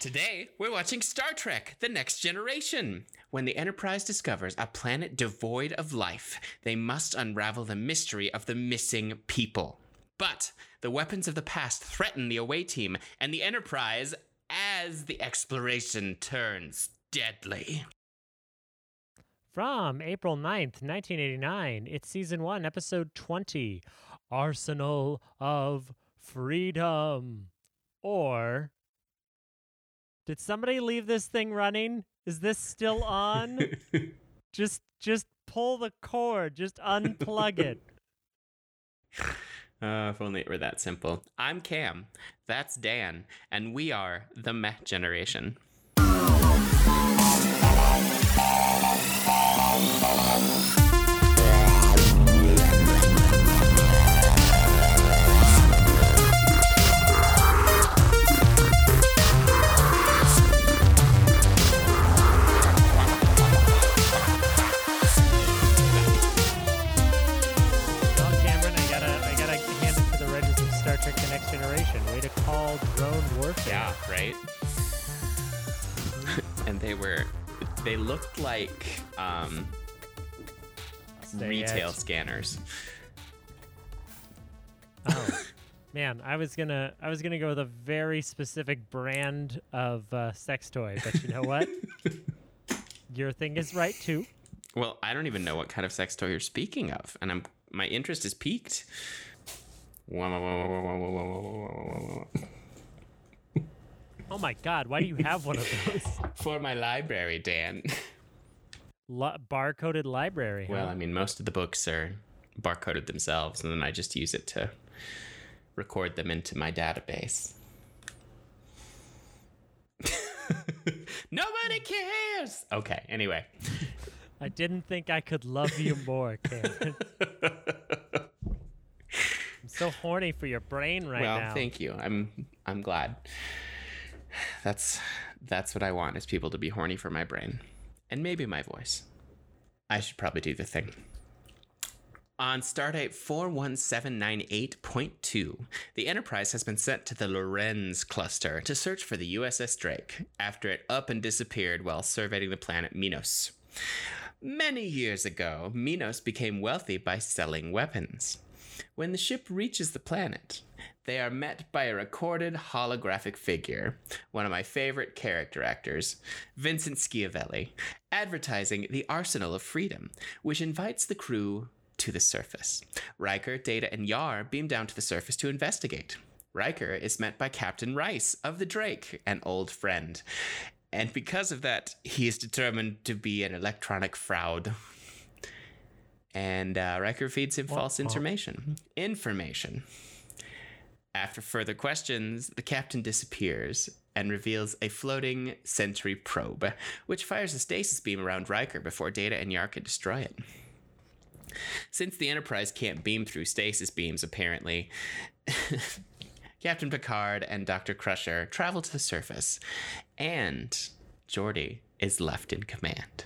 Today, we're watching Star Trek The Next Generation. When the Enterprise discovers a planet devoid of life, they must unravel the mystery of the missing people. But the weapons of the past threaten the away team and the Enterprise as the exploration turns deadly. From April 9th, 1989, it's season 1, episode 20 Arsenal of Freedom. Or. Did somebody leave this thing running? Is this still on? just just pull the cord, just unplug it. Uh, if only it were that simple. I'm Cam. That's Dan. And we are the Meh Generation. They looked like um, retail scanners. Oh. Man, I was gonna I was gonna go with a very specific brand of uh, sex toy, but you know what? Your thing is right too. Well, I don't even know what kind of sex toy you're speaking of, and I'm my interest is piqued. Oh my God! Why do you have one of those? For my library, Dan. Li- barcoded library. Huh? Well, I mean, most of the books are barcoded themselves, and then I just use it to record them into my database. Nobody cares. Okay. Anyway, I didn't think I could love you more, Cameron. I'm so horny for your brain right well, now. Well, thank you. I'm I'm glad. That's that's what I want is people to be horny for my brain and maybe my voice. I should probably do the thing. On Stardate 41798.2, the Enterprise has been sent to the Lorenze cluster to search for the USS Drake after it up and disappeared while surveying the planet Minos. Many years ago, Minos became wealthy by selling weapons. When the ship reaches the planet, they are met by a recorded holographic figure, one of my favorite character actors, Vincent Schiavelli, advertising the Arsenal of Freedom, which invites the crew to the surface. Riker, Data, and Yar beam down to the surface to investigate. Riker is met by Captain Rice of the Drake, an old friend. And because of that, he is determined to be an electronic fraud. And uh, Riker feeds him false information. Information. After further questions, the captain disappears and reveals a floating sentry probe, which fires a stasis beam around Riker before Data and Yar can destroy it. Since the Enterprise can't beam through stasis beams, apparently, Captain Picard and Dr. Crusher travel to the surface, and Geordi is left in command.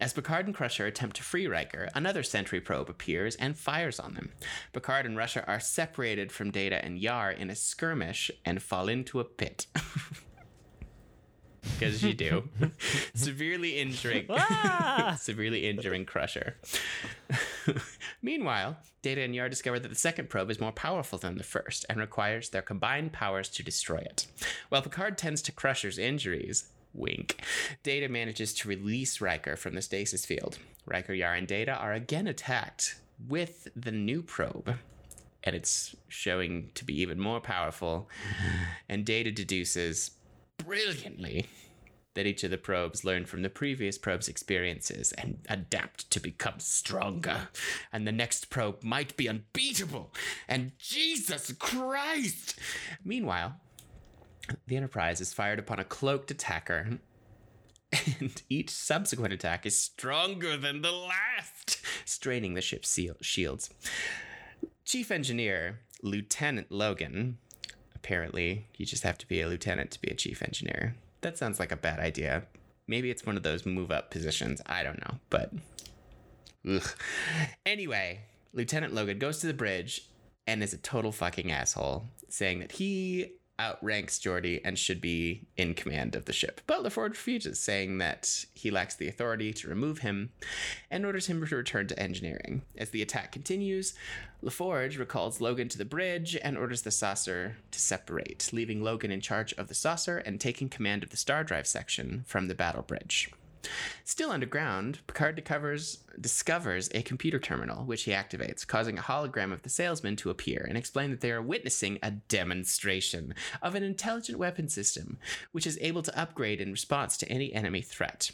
As Picard and Crusher attempt to free Riker, another sentry probe appears and fires on them. Picard and Rusher are separated from Data and Yar in a skirmish and fall into a pit. Because you do. severely injuring Ah! severely injuring Crusher. Meanwhile, Data and Yar discover that the second probe is more powerful than the first and requires their combined powers to destroy it. While Picard tends to Crusher's injuries, wink, Data manages to release Riker from the stasis field. Riker, Yar, and Data are again attacked with the new probe. And it's showing to be even more powerful. And Data deduces brilliantly that each of the probes learn from the previous probe's experiences and adapt to become stronger. And the next probe might be unbeatable. And Jesus Christ! Meanwhile, the Enterprise is fired upon a cloaked attacker. And each subsequent attack is stronger than the last, straining the ship's seal- shields. Chief Engineer Lieutenant Logan apparently you just have to be a lieutenant to be a chief engineer. That sounds like a bad idea. Maybe it's one of those move up positions. I don't know, but ugh. Anyway, Lieutenant Logan goes to the bridge and is a total fucking asshole, saying that he outranks Geordi and should be in command of the ship. But LaForge refuses, saying that he lacks the authority to remove him and orders him to return to engineering. As the attack continues, LaForge recalls Logan to the bridge and orders the saucer to separate, leaving Logan in charge of the saucer and taking command of the star drive section from the battle bridge. Still underground, Picard discovers, discovers a computer terminal, which he activates, causing a hologram of the salesman to appear and explain that they are witnessing a demonstration of an intelligent weapon system, which is able to upgrade in response to any enemy threat.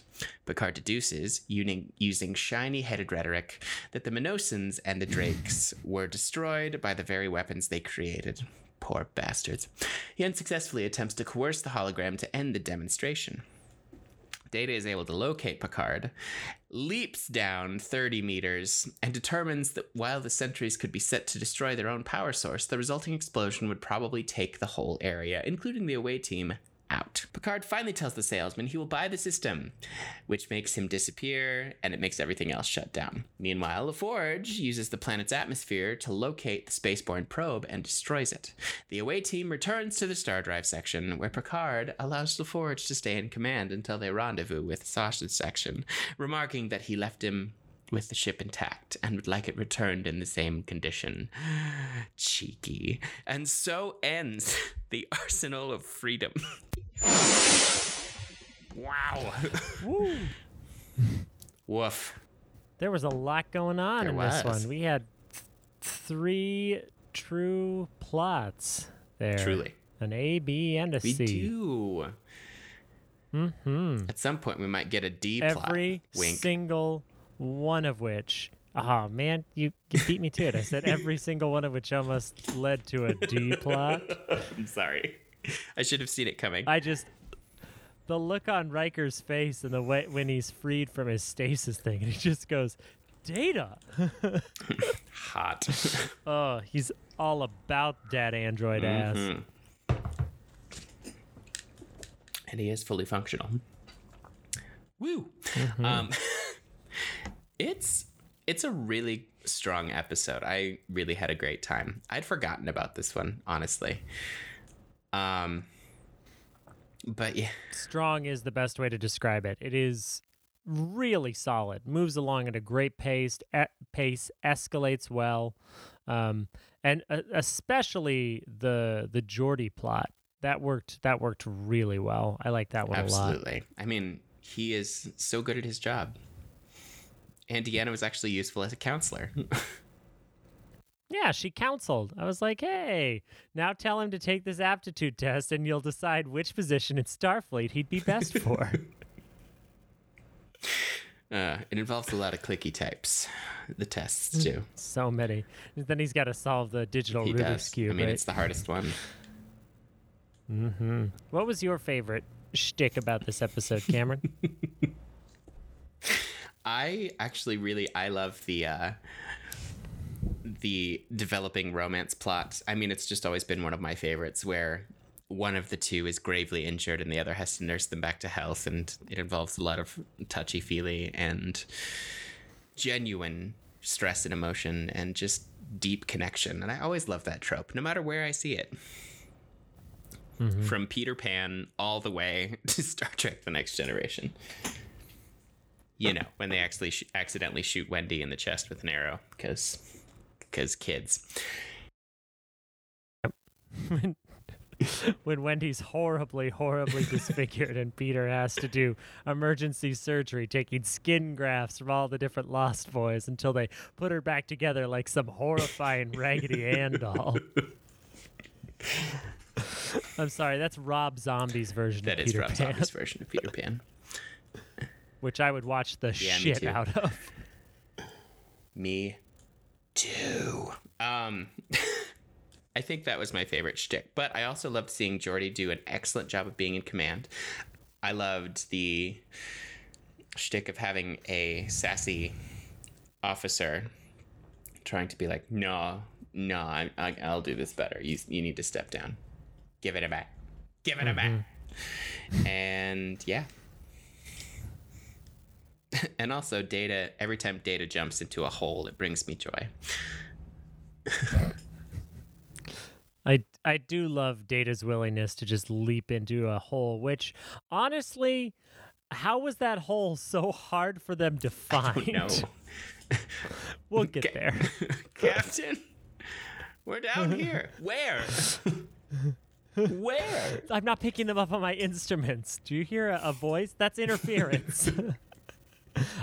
Picard deduces, using, using shiny headed rhetoric, that the Minosans and the Drakes were destroyed by the very weapons they created. Poor bastards. He unsuccessfully attempts to coerce the hologram to end the demonstration. Data is able to locate Picard, leaps down 30 meters, and determines that while the sentries could be set to destroy their own power source, the resulting explosion would probably take the whole area, including the away team, out. Picard finally tells the salesman he will buy the system, which makes him disappear and it makes everything else shut down. Meanwhile, LaForge uses the planet's atmosphere to locate the spaceborne probe and destroys it. The away team returns to the star drive section, where Picard allows LaForge to stay in command until they rendezvous with Sausage section, remarking that he left him with the ship intact and would like it returned in the same condition. Cheeky. And so ends the arsenal of freedom. wow. Woo. Woof. There was a lot going on There in this was. one. We had th- three true plots there. Truly. An A, B, and a We C. do. Mm-hmm. At some point, we might get a D plot. Every single one of which. Oh man, you, you beat me to it. I said every single one of which almost led to a D plot. I'm sorry. I should have seen it coming. I just the look on Riker's face and the way when he's freed from his stasis thing, and he just goes, "Data." Hot. oh, he's all about that android ass. Mhm. And he is fully functional. Woo. Um, it's it's a really strong episode. I really had a great time. I'd forgotten about this one, honestly. Um, but yeah, Strong is the best way to describe it. It is really solid. Moves along at a great pace. E- pace escalates well, um, and uh, especially the the Geordi plot that worked. That worked really well. I like that one a lot. absolutely. I mean, he is so good at his job. And Deanna was actually useful as a counselor. Yeah, she counseled. I was like, hey, now tell him to take this aptitude test and you'll decide which position in Starfleet he'd be best for. Uh, it involves a lot of clicky types. The tests too. so many. Then he's got to solve the digital He Rubik's does. Cube. I mean, right? it's the hardest one. hmm What was your favorite shtick about this episode, Cameron? I actually really I love the uh the developing romance plot. I mean, it's just always been one of my favorites where one of the two is gravely injured and the other has to nurse them back to health and it involves a lot of touchy-feely and genuine stress and emotion and just deep connection. And I always love that trope no matter where I see it. From Peter Pan all the way to Star Trek The Next Generation you know, when they actually sh- accidentally shoot Wendy in the chest with an arrow because because kids. when, when Wendy's horribly, horribly disfigured and Peter has to do emergency surgery, taking skin grafts from all the different Lost Boys until they put her back together like some horrifying Raggedy Ann doll. I'm sorry, that's Rob Zombie's version That of is Peter Rob Pan, Zombie's version of Peter Pan. Which I would watch the Yeah, shit out of. Me too. Um, I think that was my favorite shtick, but I also loved seeing Geordi do an excellent job of being in command. I loved the shtick of having a sassy officer trying to be like, no, no, I, I, I'll do this better. You, you need to step down. Give it a back. Give it a back. And yeah. and also, data, every time data jumps into a hole, it brings me joy. I I do love Data's willingness to just leap into a hole, which honestly, how was that hole so hard for them to find? No. we'll get Ca- there. Captain, we're down here. Where? Where? I'm not picking them up on my instruments. Do you hear a, a voice? That's interference.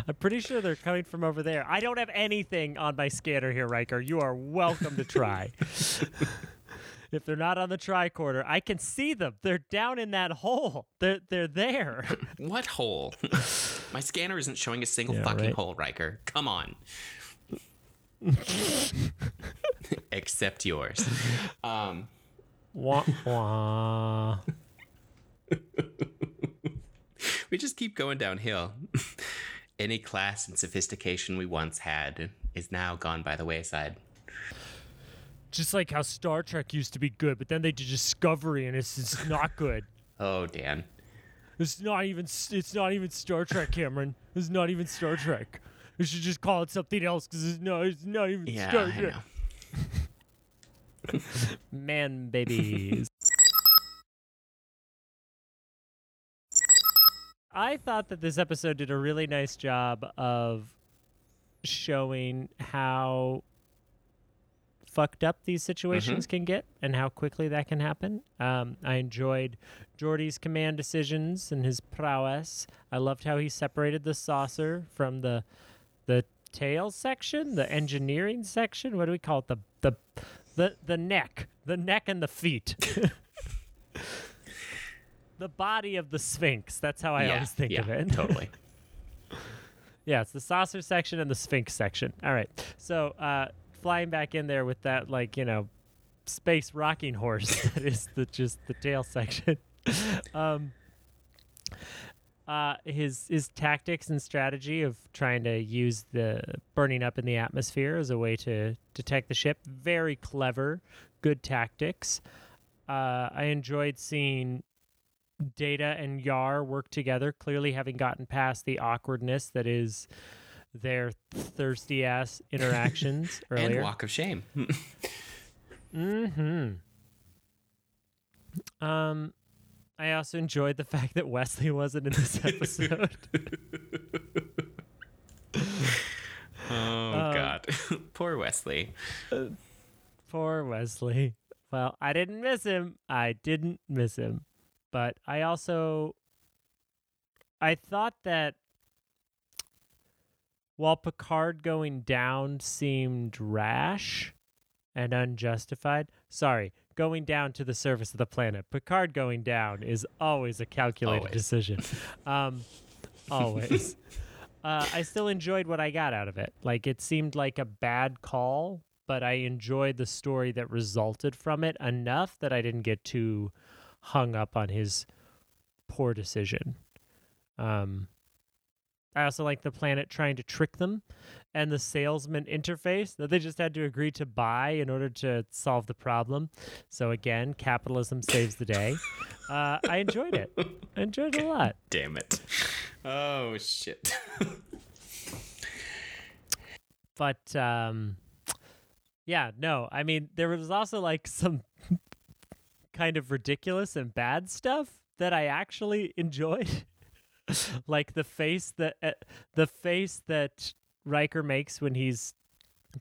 I'm pretty sure they're coming from over there. I don't have anything on my scanner here, Riker. You are welcome to try. if they're not on the tricorder, I can see them. They're down in that hole. They're they're there. What hole? My scanner isn't showing a single Yeah, fucking right. hole, Riker. Come on. Except yours. Um, wah, wah. we just keep going downhill. Any class and sophistication we once had is now gone by the wayside. Just like how Star Trek used to be good, but then they did Discovery, and it's, it's not good. Oh, Dan. It's not even. It's not even Star Trek, Cameron. It's not even Star Trek. We should just call it something else because it's not. It's not even Yeah, Star Trek. Man, babies. I thought that this episode did a really nice job of showing how fucked up these situations can get and how quickly that can happen. Um, I enjoyed Geordi's command decisions and his prowess. I loved how he separated the saucer from the the tail section, the engineering section. What do we call it? The the the the neck, the neck and the feet. the body of the Sphinx. That's how I yeah, always think yeah, of it. totally. Yeah, it's the saucer section and the Sphinx section. All right. So, uh, flying back in there with that, like, you know, space rocking horse that is the just the tail section. um, uh, his his tactics and strategy of trying to use the burning up in the atmosphere as a way to detect the ship very clever, good tactics. Uh, I enjoyed seeing Data and Yar work together, clearly having gotten past the awkwardness that is their thirsty ass interactions and earlier. walk of shame. Mm-hmm. Um, I also enjoyed the fact that Wesley wasn't in this episode. oh Um, God, poor Wesley. Poor Wesley. Well, I didn't miss him. I didn't miss him. But I also I thought that while Picard going down seemed rash and unjustified, sorry, going down to the surface of the planet. Picard going down is always a calculated Always. decision. Um always. uh, I still enjoyed what I got out of it. Like it seemed like a bad call, but I enjoyed the story that resulted from it enough that I didn't get too hung up on his poor decision. Um, I also like the planet trying to trick them and the salesman interface that they just had to agree to buy in order to solve the problem. So again, capitalism saves the day. Uh, I enjoyed it. I enjoyed it a lot. Damn it. Oh shit. but um yeah no i mean there was also like some kind of ridiculous and bad stuff that i actually enjoyed like the face that uh, the face that Riker makes when he's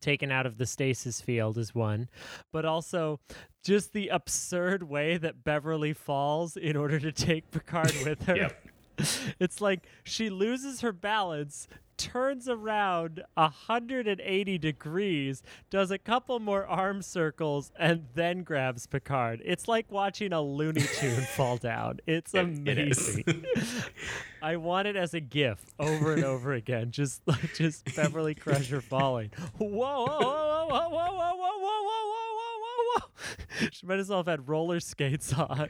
taken out of the stasis field is one but also just the absurd way that Beverly falls in order to take Picard with her Yep. it's like she loses her balance, turns around 180 degrees, does a couple more arm circles, and then grabs Picard. It's like watching a Looney Tune fall down. It's It- it amazing. I want it as a GIF over and over again. Just like just Beverly Crusher falling. Whoa, whoa, whoa, whoa, whoa, whoa, whoa, whoa, whoa, whoa, whoa, whoa, whoa, whoa. She might as well have had roller skates on.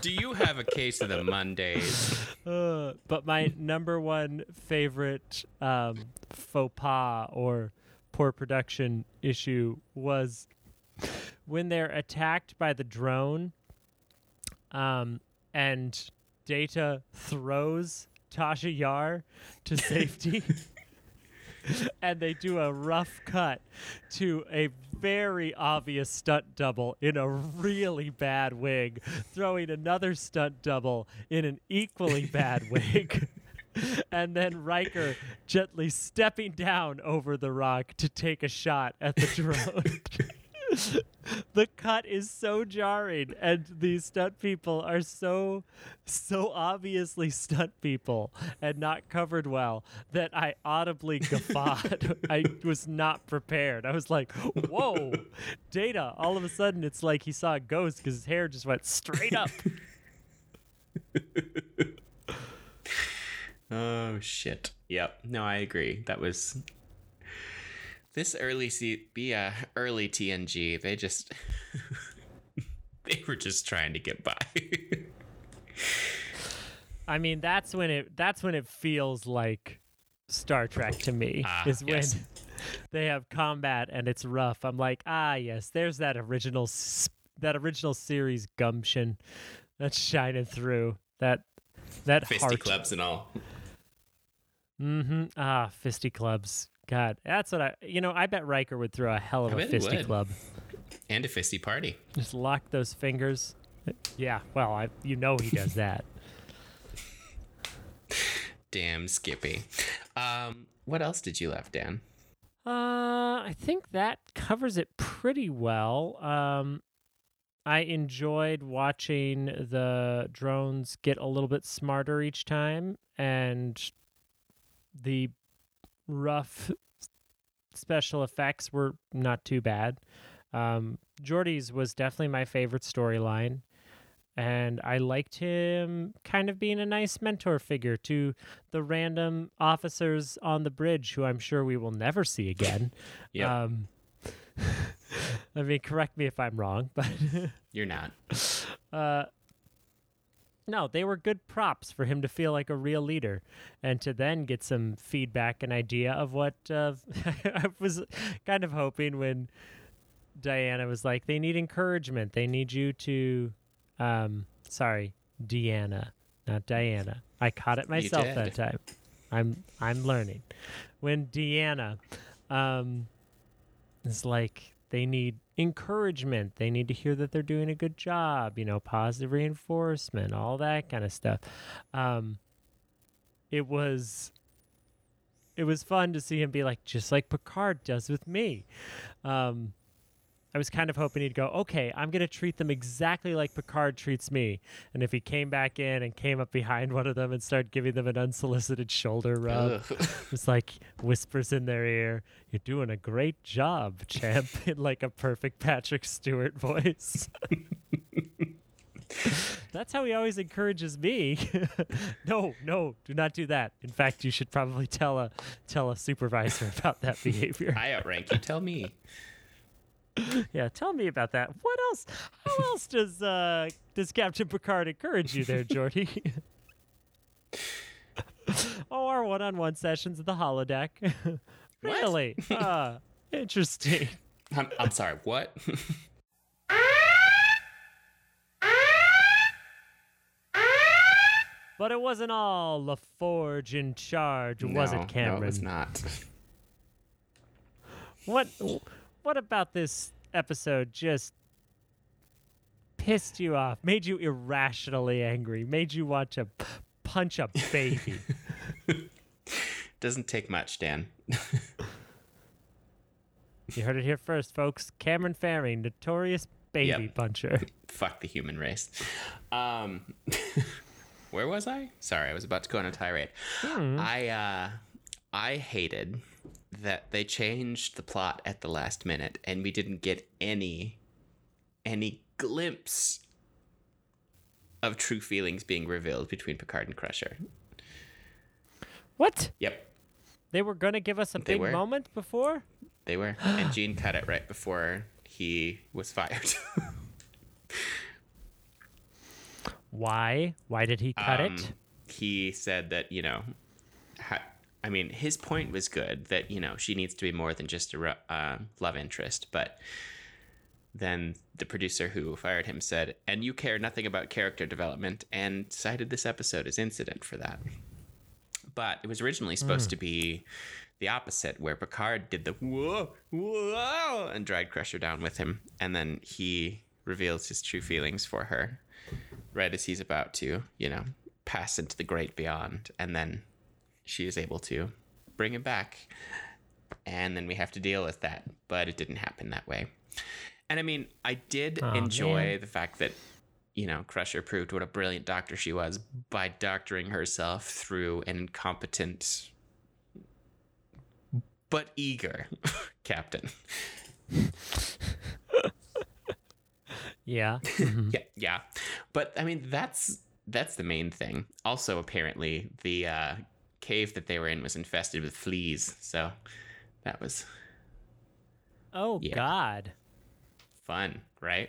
Do you have a case of the Mondays? Uh, but my number one favorite um, faux pas or poor production issue was when they're attacked by the drone um, and Data throws Tasha Yar to safety. and they do a rough cut to a very obvious stunt double in a really bad wig, throwing another stunt double in an equally bad wig. and then Riker gently stepping down over the rock to take a shot at the drone. the cut is so jarring and these stunt people are so so obviously stunt people and not covered well that I audibly guffawed. I was not prepared. I was like, "Whoa, Data!" All of a sudden, it's like he saw a ghost because his hair just went straight up. oh shit. Yep. No, I agree. That was this early C yeah, early TNG, they just they were just trying to get by. I mean, that's when it that's when it feels like Star Trek to me. Ah, is when yes. they have combat and it's rough. I'm like, ah, yes, there's that original that original series gumption that's shining through. That that Fisty heart. clubs and all. Mm-hmm. Ah, fisty clubs. God, that's what I. You know, I bet Riker would throw a hell of I a bet he fisty would. club. And a fisty party. Just lock those fingers. Yeah, well, I you know he does that. Damn Skippy. Um, what else did you love, Dan? Uh, I think that covers it pretty well. Um, I enjoyed watching the drones get a little bit smarter each time, and the rough special effects were not too bad. Um, Geordi's was definitely my favorite storyline, and I liked him kind of being a nice mentor figure to the random officers on the bridge who I'm sure we will never see again. Yep. Um, I mean, correct me if I'm wrong, but You're not. uh, no, they were good props for him to feel like a real leader, and to then get some feedback and idea of what uh, I was kind of hoping when Diana was like, "They need encouragement. They need you to." Um, sorry, Deanna, not Diana. I caught it myself that time. I'm I'm learning. When Deanna, um, is like they need encouragement. They need to hear that they're doing a good job, you know, positive reinforcement, all that kind of stuff. Um, it was it was fun to see him be like just like Picard does with me. Um, I was kind of hoping he'd go, okay, I'm going to treat them exactly like Picard treats me. And if he came back in and came up behind one of them and started giving them an unsolicited shoulder rub, Ugh. it's like whispers in their ear, "You're doing a great job, champ," in like a perfect Patrick Stewart voice. That's how he always encourages me. no, no, do not do that. In fact, you should probably tell a tell a supervisor about that behavior. I outrank you. Tell me. yeah, tell me about that. What else? How else does uh does Captain Picard encourage you there, Geordi? oh, our one-on-one sessions at the holodeck. really? Ah, interesting. I'm, I'm sorry. What? But it wasn't all LaForge in charge, was no, it, Cameron? No, it was not. What what about this episode just pissed you off, made you irrationally angry, made you want to p- punch a baby? Doesn't take much, Dan. you heard it here first, folks. Cameron Faring, notorious baby Yep. puncher. Fuck the human race. Um, where was I? Sorry, I was about to go on a tirade. Hmm. I uh, I hated that they changed the plot at the last minute, and we didn't get any any glimpse of true feelings being revealed between Picard and Crusher. What? Yep, They were gonna give us a They big were. moment before? they were, and Gene cut it right before he was fired. Why? Why did he cut Um, it? He said that, you know, ha- I mean, his point was good that, you know, she needs to be more than just a uh, love interest. But then the producer who fired him said, and you care nothing about character development, and cited this episode as incident for that. But it was originally supposed to be the opposite, where Picard did the whoa, whoa, and dragged Crusher down with him. And then he reveals his true feelings for her right as he's about to, you know, pass into the great beyond. And then she is able to bring him back. And then we have to deal with that. But it didn't happen that way. And I mean, I did Aw, enjoy man. the fact that, you know, Crusher proved what a brilliant doctor she was by doctoring herself through an incompetent but eager captain. Yeah. Mhm. Yeah, yeah. But I mean, that's that's the main thing. Also, apparently, the uh, cave that they were in was infested with fleas. So that was oh Yeah. God. fun, right?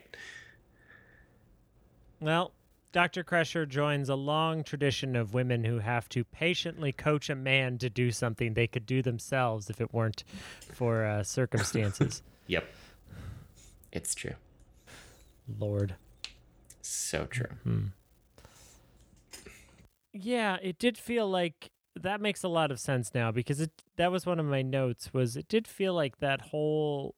Well, Dr. Crusher joins a long tradition of women who have to patiently coach a man to do something they could do themselves if it weren't for uh, circumstances. Yep. It's true. Lord. So true. Yeah, it did feel like that makes a lot of sense now because it that was one of my notes was it did feel like that whole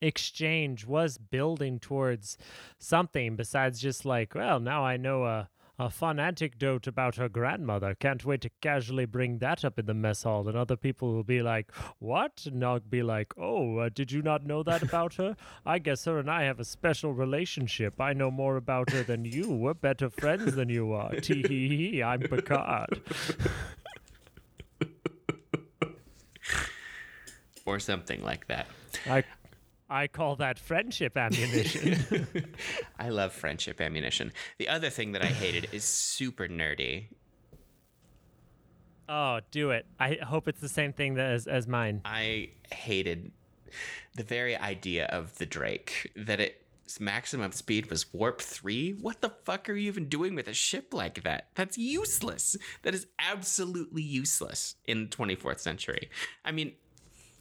exchange was building towards something besides just like, well, now I know a a fun anecdote about her grandmother. Can't wait to casually bring that up in the mess hall, and other people will be like, "What?" And I'll be like, "Oh, uh, did you not know that about her? I guess her and I have a special relationship. I know more about her than you. We're better friends than you are. Tee hee hee. I'm Picard." Or something like that. I, I call that friendship ammunition. I love friendship ammunition. The other thing that I hated is super nerdy. oh, do it. I hope it's the same thing that as as mine. I hated the very idea of the Drake that its maximum speed was warp 3. What the fuck are you even doing with a ship like that? That's useless. That is absolutely useless in the 24th century. I mean,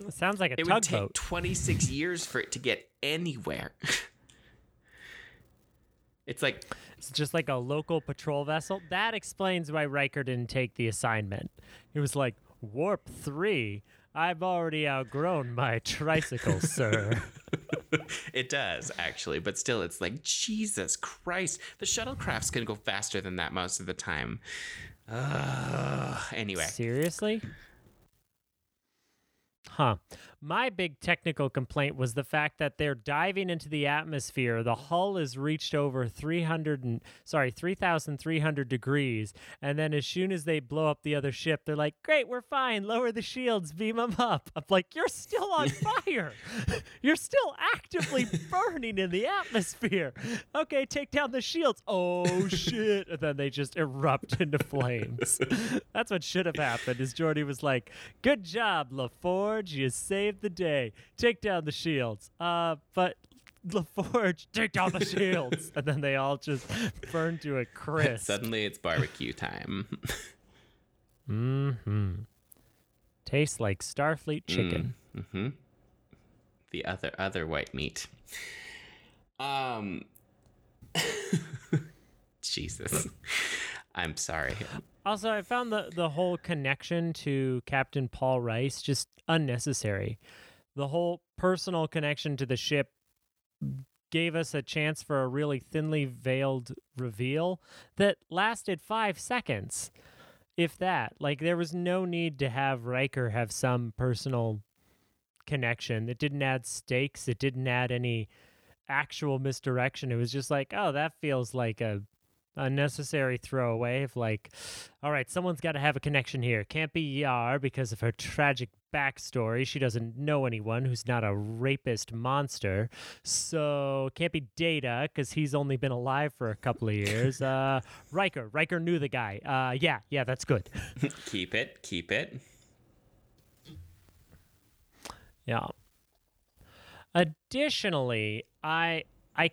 It sounds like a it would take tugboat. 26 years for it to get anywhere. it's like It's just like a local patrol vessel. That explains why Riker didn't take the assignment. He was like, Warp 3? I've already outgrown my tricycle, sir. it does actually, but still it's like Jesus Christ. The shuttlecraft's going to go faster than that most of the time. Ugh. anyway, Seriously? Huh. My big technical complaint was the fact that they're diving into the atmosphere. The hull has reached over 300 and sorry, 3,300 degrees, and then as soon as they blow up the other ship, they're like, "Great, we're fine. Lower the shields, beam them up." I'm like, "You're still on fire. You're still actively burning in the atmosphere." Okay, take down the shields. Oh shit! And then they just erupt into flames. That's what should have happened. Is Geordi was like, "Good job, LaForge. You saved the day. Take down the shields." Uh, but LaForge, take down the shields, and then they all just burn to a crisp. suddenly it's barbecue time. Mm-hmm. Tastes like Starfleet chicken. Mm, hmm The other other white meat. Um Jesus. I'm sorry. Also, I found the the whole connection to Captain Paul Rice just unnecessary. The whole personal connection to the ship gave us a chance for a really thinly veiled reveal that lasted five seconds, if that. Like there was no need to have Riker have some personal connection. It didn't add stakes. It didn't add any actual misdirection. It was just like, oh, that feels like a unnecessary throwaway of like, all right, someone's got to have a connection here. Can't be Yar because of her tragic backstory. She doesn't know anyone who's not a rapist monster. So can't be Data because he's only been alive for a couple of years. Uh, Riker, Riker knew the guy. Uh, yeah, yeah, that's good. keep it, keep it. Yeah. Additionally, I I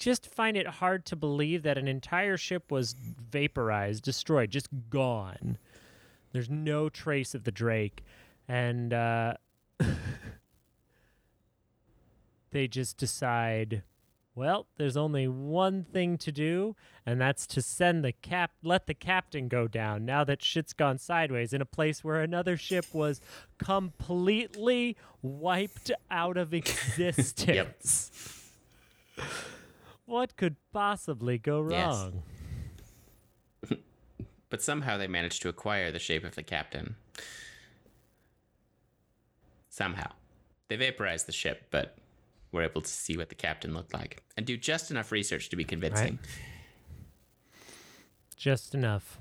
just find it hard to believe that an entire ship was vaporized, destroyed, just gone. There's no trace of the Drake, and uh, they just decide, Well, there's only one thing to do, and that's to send the cap let the captain go down now that shit's gone sideways in a place where another ship was completely wiped out of existence. What could possibly go wrong? Yes. But somehow they managed to acquire the shape of the captain. Somehow. They vaporized the ship, but were able to see what the captain looked like and do just enough research to be convincing. Right. Just enough.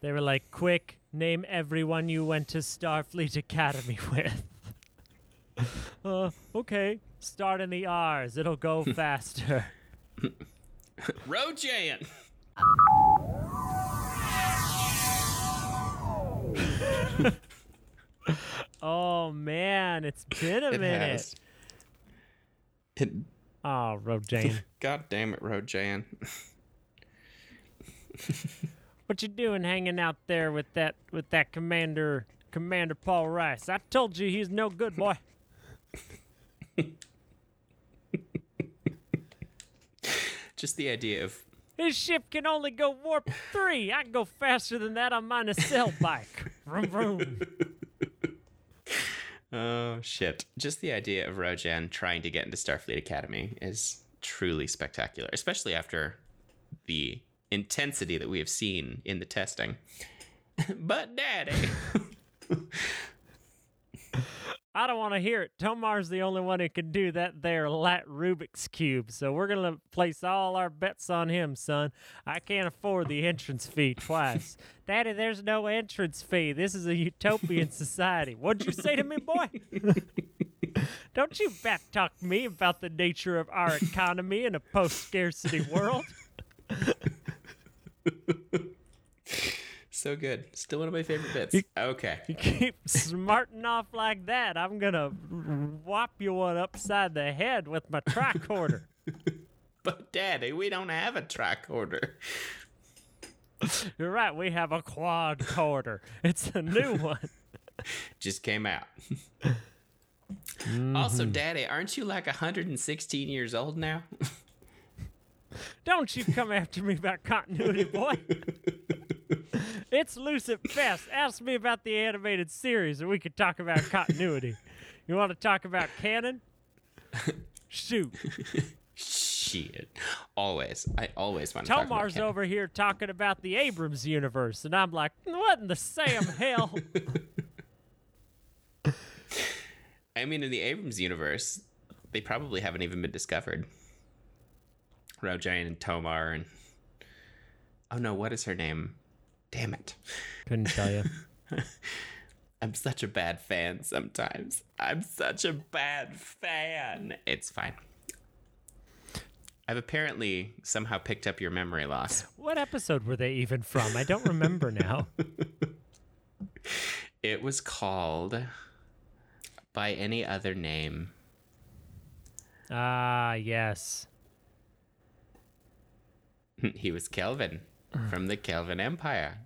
They were like, quick, name everyone you went to Starfleet Academy with. uh, okay. Start in the R's. It'll go faster. Rojan! oh man, it's been a It minute. has. It, Oh, Rojan. God damn it, Rojan. what you doing hanging out there with that with that commander Commander Paul Rice? I told you he's no good boy. Just the idea of His ship can only go warp three. I can go faster than that on my nacelle bike. Vroom vroom. Oh shit. Just the idea of Rojan trying to get into Starfleet Academy is truly spectacular, especially after the intensity that we have seen in the testing. but daddy. I don't want to hear it. Tomar's the only one who can do that there lat Rubik's Cube, so we're going to place all our bets on him, son. I can't afford the entrance fee twice. Daddy, there's no entrance fee. This is a utopian society. What'd you say to me, boy? don't you back talk me about the nature of our economy in a post scarcity world. so good. Still one of my favorite bits. Okay. You keep smarting off like that, I'm going to whop you one upside the head with my tricorder. But daddy, we don't have a tricorder. You're right. We have a quadcorder. It's a new one. Just came out. Mm-hmm. Also, daddy, aren't you like 116 years old now? Don't you come after me about continuity, boy. It's Lucid Fest. Ask me about the animated series, and we could talk about continuity. You want to talk about canon? Shoot. Shit. Always. I always want to talk about Tomar's canon. over here talking about the Abrams universe, and I'm like, what in the Sam hell? I mean, in the Abrams universe, they probably haven't even been discovered. Rojan and Tomar and oh no, what is her name? Damn it! Couldn't tell you. I'm such a bad fan sometimes. I'm such a bad fan. It's fine. I've apparently somehow picked up your memory loss. What episode were they even from? I don't remember now. It was called by any other name. Ah, yes. he was Kelvan from the Kelvan Empire.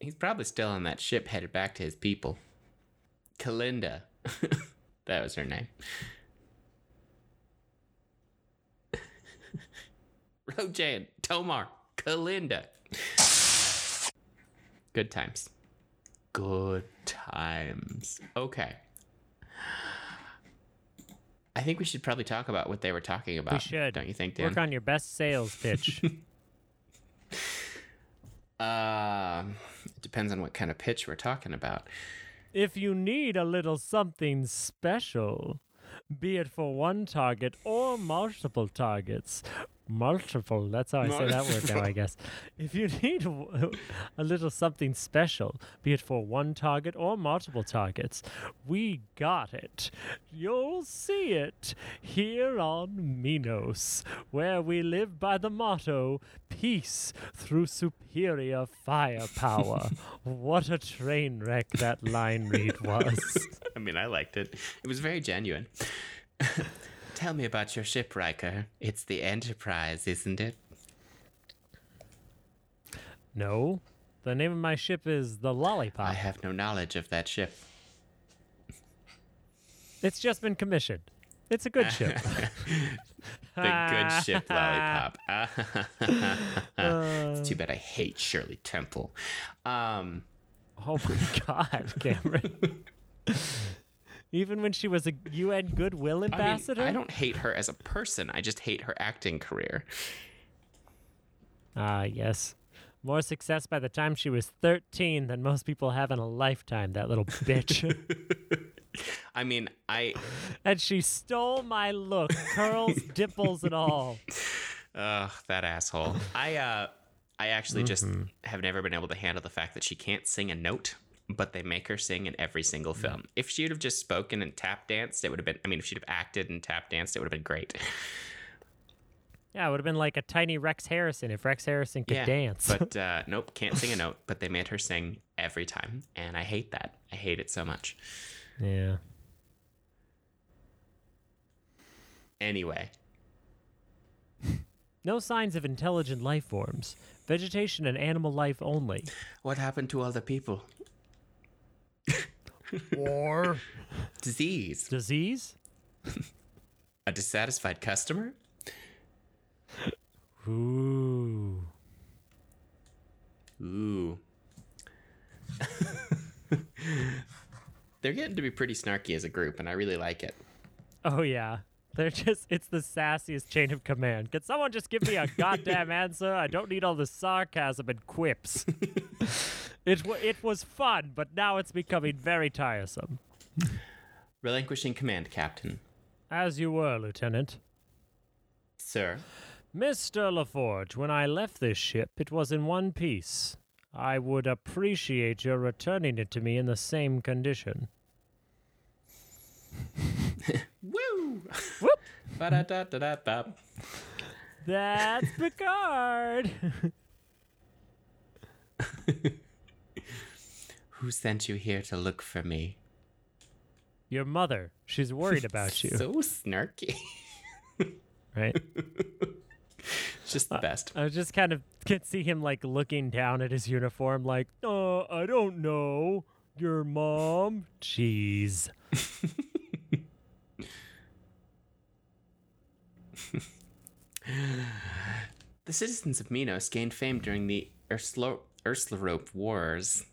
He's probably still on that ship headed back to his people. Kelinda. that was her name. Rojan, Tomar, Kelinda. Good times. Good times. Okay. I think we should probably talk about what they were talking about. We should. Don't you think, Dan? Work on your best sales pitch. Um, it depends on what kind of pitch we're talking about. if you need a little something special, be it for one target or multiple targets, multiple, that's how I say that word now, I guess. If you need a, little something special, be it for one target or multiple targets, we got it. You'll see it here on Minos, where we live by the motto peace through superior firepower. what a train wreck that line read was. I mean, I liked it. It was very genuine. Tell me about your ship, Riker. It's the Enterprise, isn't it? No. The name of my ship is the Lollipop. I have no knowledge of that ship. It's just been commissioned. It's a good ship. the good ship lollipop. It's too bad I hate Shirley Temple. Um, oh my God, Cameron. Even when she was a UN Goodwill ambassador? I, mean? I don't hate her as a person. I just hate her acting career. Ah, yes. More success by the time she was 13 than most people have in a lifetime, that little bitch. I mean, I and she stole my look, curls, dimples, and all. Ugh, that asshole. I uh I actually just Mm-hmm. have never been able to handle the fact that she can't sing a note, but they make her sing in every single Mm. film. If she would have just spoken and tap danced, it would have been I mean, if she'd have acted and tap danced, it would have been great. Yeah, it would have been like a tiny Rex Harrison if Rex Harrison could yeah. dance. But uh nope, can't sing a note, but they made her sing every time, and I hate that. I hate it so much. yeah. Anyway, No signs of intelligent life forms. Vegetation and animal life only. what happened to all the people? Or Disease. disease? A dissatisfied customer? Ooh. Ooh. They're getting to be pretty snarky as a group, and I really like it. Oh yeah. They're just it's the sassiest chain of command. Can someone just give me a goddamn answer? I don't need all the sarcasm and quips. it wa it was fun, but now it's becoming very tiresome. Relinquishing command, Captain. As you were, Lieutenant. Sir. Mr. LaForge, when I left this ship, it was in one piece. I would appreciate your returning it to me in the same condition. Woo! Whoop! That's Picard! Who sent you here to look for me? your mother. She's worried about you, So snarky. right? Just the best. I just kind of can see him like looking down at his uniform, like, "Uh, I don't know, your mom." Jeez. The citizens of Minos gained fame during the Urslo- Urslarope Wars.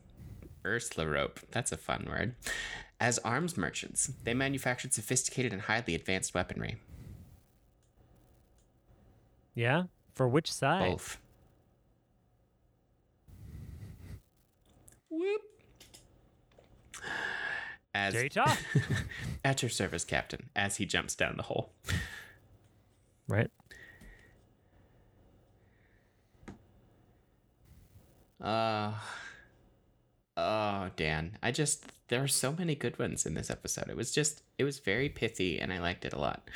Urslarope, that's a fun word. As arms merchants, they manufactured sophisticated and highly advanced weaponry. Yeah. For which side? Both. Whoop. As Data. at your service, Captain, as he jumps down the hole. Right. Uh Oh, Dan. I just there are so many good ones in this episode. It was just it was very pithy and I liked it a lot.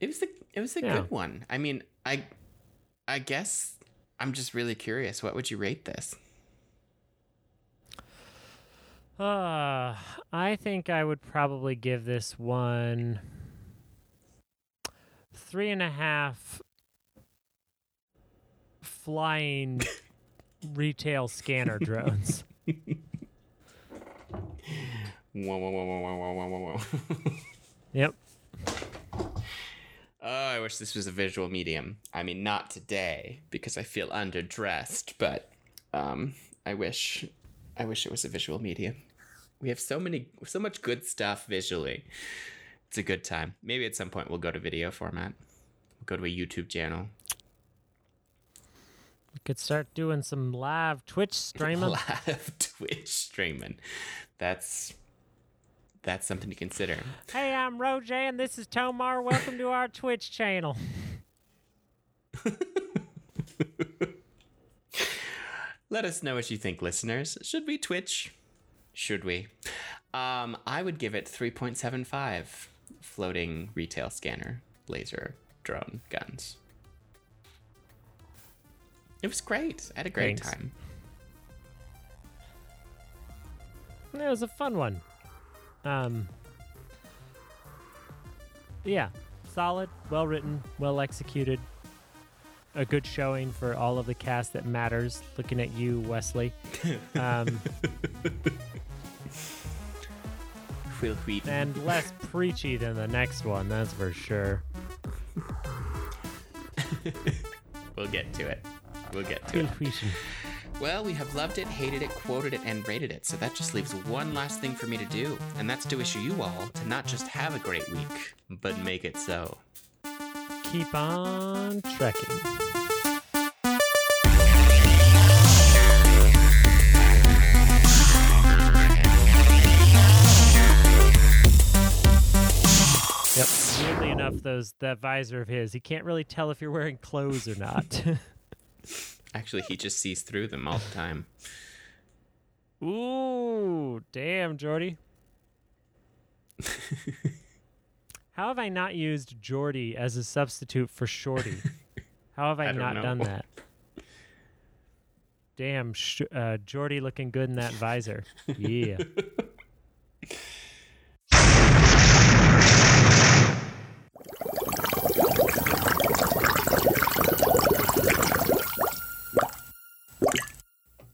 It was a it was a Yeah. good one. I mean, I I guess I'm just really curious. What would you rate this? Uh, I think I would probably give this one three and a half flying retail scanner drones. Whoa, whoa, whoa, whoa, whoa, whoa, whoa, whoa. yep. Oh, I wish this was a visual medium. I mean, not today because I feel underdressed, but um, I wish, I wish it was a visual medium. We have so many, so much good stuff visually. It's a good time. Maybe at some point we'll go to video format. We'll go to a YouTube channel. We could start doing some live Twitch streaming. Live Twitch streaming. That's that's something to consider. hey, I'm Rojan and this is Tomar. Welcome to our Twitch channel. Let us know what you think, listeners. Should we Twitch? Should we? Um, I would give it 3.75 floating retail scanner laser drone guns. It was great. I had a great Thanks. time. It was a fun one. Um, yeah, solid, well written, well executed. A good showing for all of the cast that matters. Looking at you, Wesley. Um, Quill Wheat. and less preachy than the next one, that's for sure. We'll get to it. We'll get to Quill it. Well, we have loved it, hated it, quoted it, and rated it. So that just leaves one last thing for me to do, and that's to wish you all to not just have a great week, but make it so. Keep on trekking. Yep. Weirdly enough, those that visor of his, he can't really tell if you're wearing clothes or not. Actually, he just sees through them all the time. Ooh, damn, Geordi. How have I not used Geordi as a substitute for Shorty? How have I, I don't not done that? Damn, sh- uh, Geordi looking good in that visor. Yeah.